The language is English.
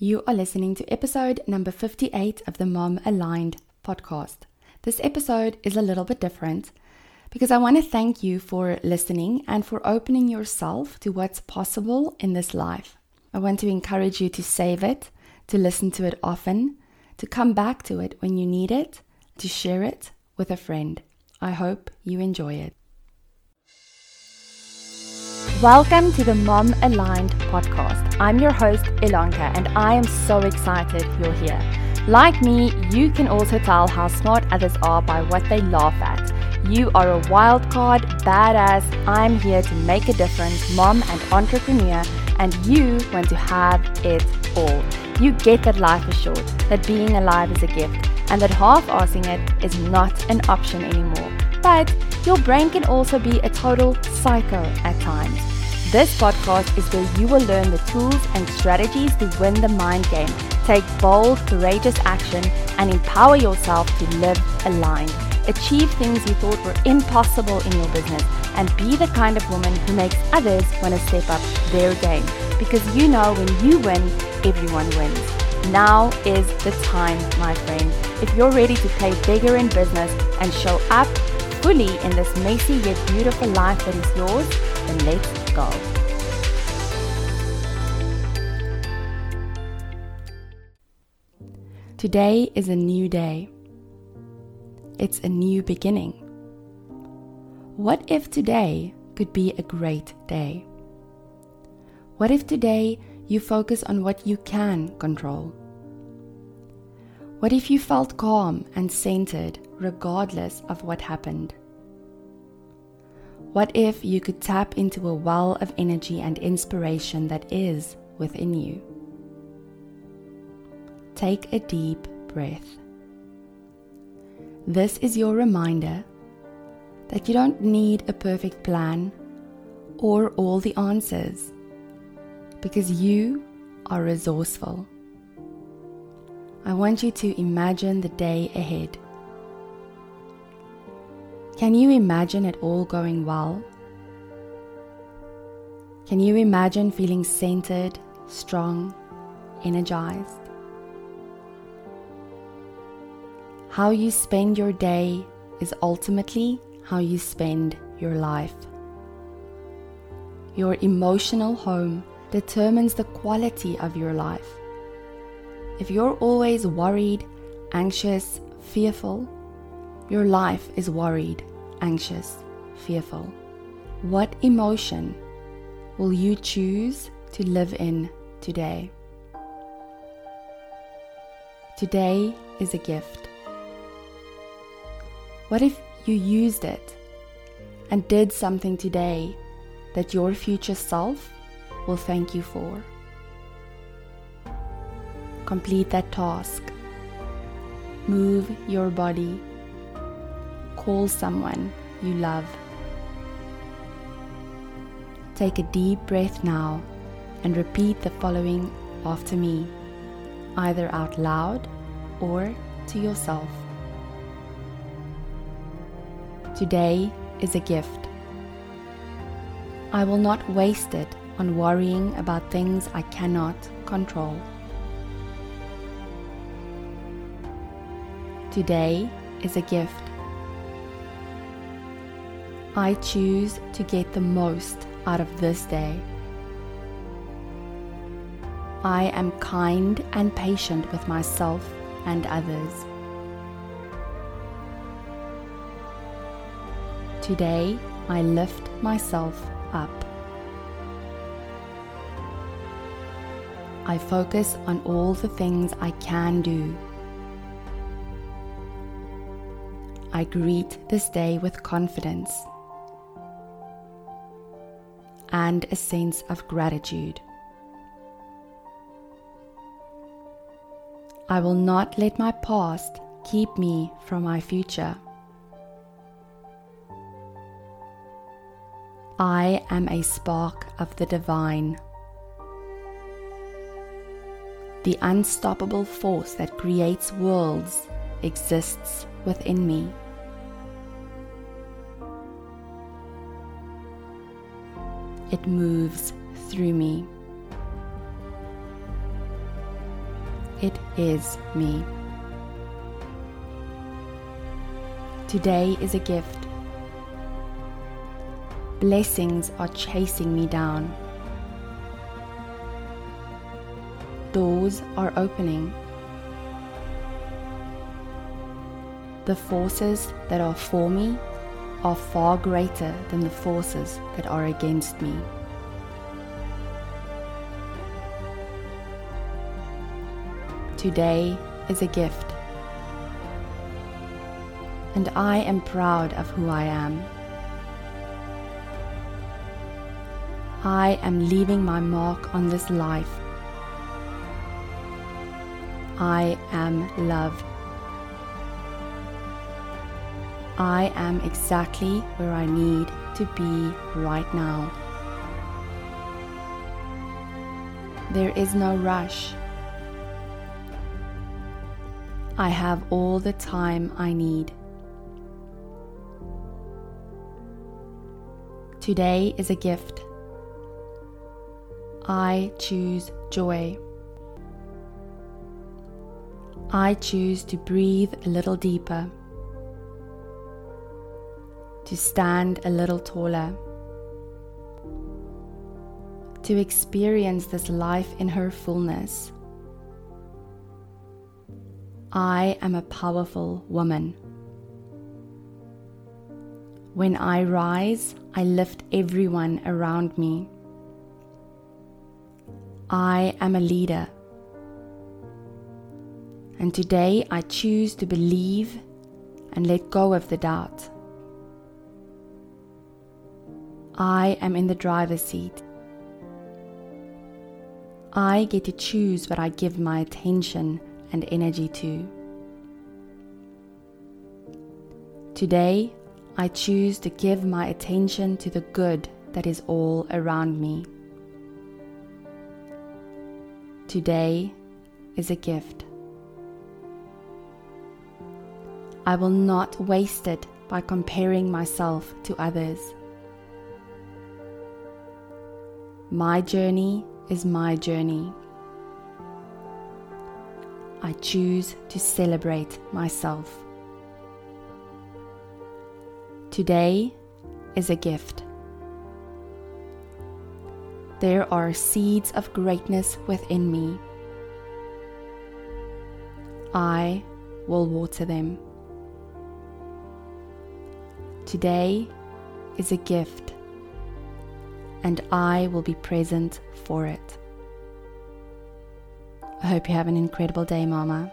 You are listening to episode number 58 of the Mom Aligned podcast. This episode is a little bit different because I want to thank you for listening and for opening yourself to what's possible in this life. I want to encourage you to save it, to listen to it often, to come back to it when you need it, to share it with a friend. I hope you enjoy it. Welcome to the Mom Aligned podcast. I'm your host, Ilanka, and I am so excited you're here. Like me, you can also tell how smart others are by what they laugh at. You are a wild card, badass. I'm here to make a difference, mom and entrepreneur, and you want to have it all. You get that life is short, that being alive is a gift, and that half assing it is not an option anymore. But your brain can also be a total psycho at times. This podcast is where you will learn the tools and strategies to win the mind game, take bold, courageous action, and empower yourself to live aligned. Achieve things you thought were impossible in your business and be the kind of woman who makes others want to step up their game. Because you know when you win, everyone wins. Now is the time, my friend. If you're ready to play bigger in business and show up fully in this messy yet beautiful life that is yours, then let's go. Today is a new day. It's a new beginning. What if today could be a great day? What if today you focus on what you can control? What if you felt calm and centered regardless of what happened? What if you could tap into a well of energy and inspiration that is within you? Take a deep breath. This is your reminder that you don't need a perfect plan or all the answers because you are resourceful. I want you to imagine the day ahead can you imagine it all going well? Can you imagine feeling centered, strong, energized? How you spend your day is ultimately how you spend your life. Your emotional home determines the quality of your life. If you're always worried, anxious, fearful, your life is worried, anxious, fearful. What emotion will you choose to live in today? Today is a gift. What if you used it and did something today that your future self will thank you for? Complete that task. Move your body call someone you love. Take a deep breath now and repeat the following after me, either out loud or to yourself. Today is a gift. I will not waste it on worrying about things I cannot control. Today is a gift. I choose to get the most out of this day. I am kind and patient with myself and others. Today, I lift myself up. I focus on all the things I can do. I greet this day with confidence and a sense of gratitude. I will not let my past keep me from my future. I am a spark of the divine. The unstoppable force that creates worlds exists within me. It moves through me. It is me. Today is a gift. Blessings are chasing me down. Doors are opening. The forces that are for me are far greater than the forces that are against me. Today is a gift and I am proud of who I am. I am leaving my mark on this life. I am loved. I am exactly where I need to be right now. There is no rush. I have all the time I need. Today is a gift. I choose joy. I choose to breathe a little deeper, to stand a little taller, to experience this life in her fullness. I am a powerful woman. When I rise, I lift everyone around me. I am a leader. And today I choose to believe and let go of the doubt. I am in the driver's seat. I get to choose what I give my attention and energy to. Today, I choose to give my attention to the good that is all around me. Today is a gift. I will not waste it by comparing myself to others. My journey is my journey. I choose to celebrate myself. Today is a gift. There are seeds of greatness within me. I will water them. Today is a gift, and I will be present for it. I hope you have an incredible day, Mama.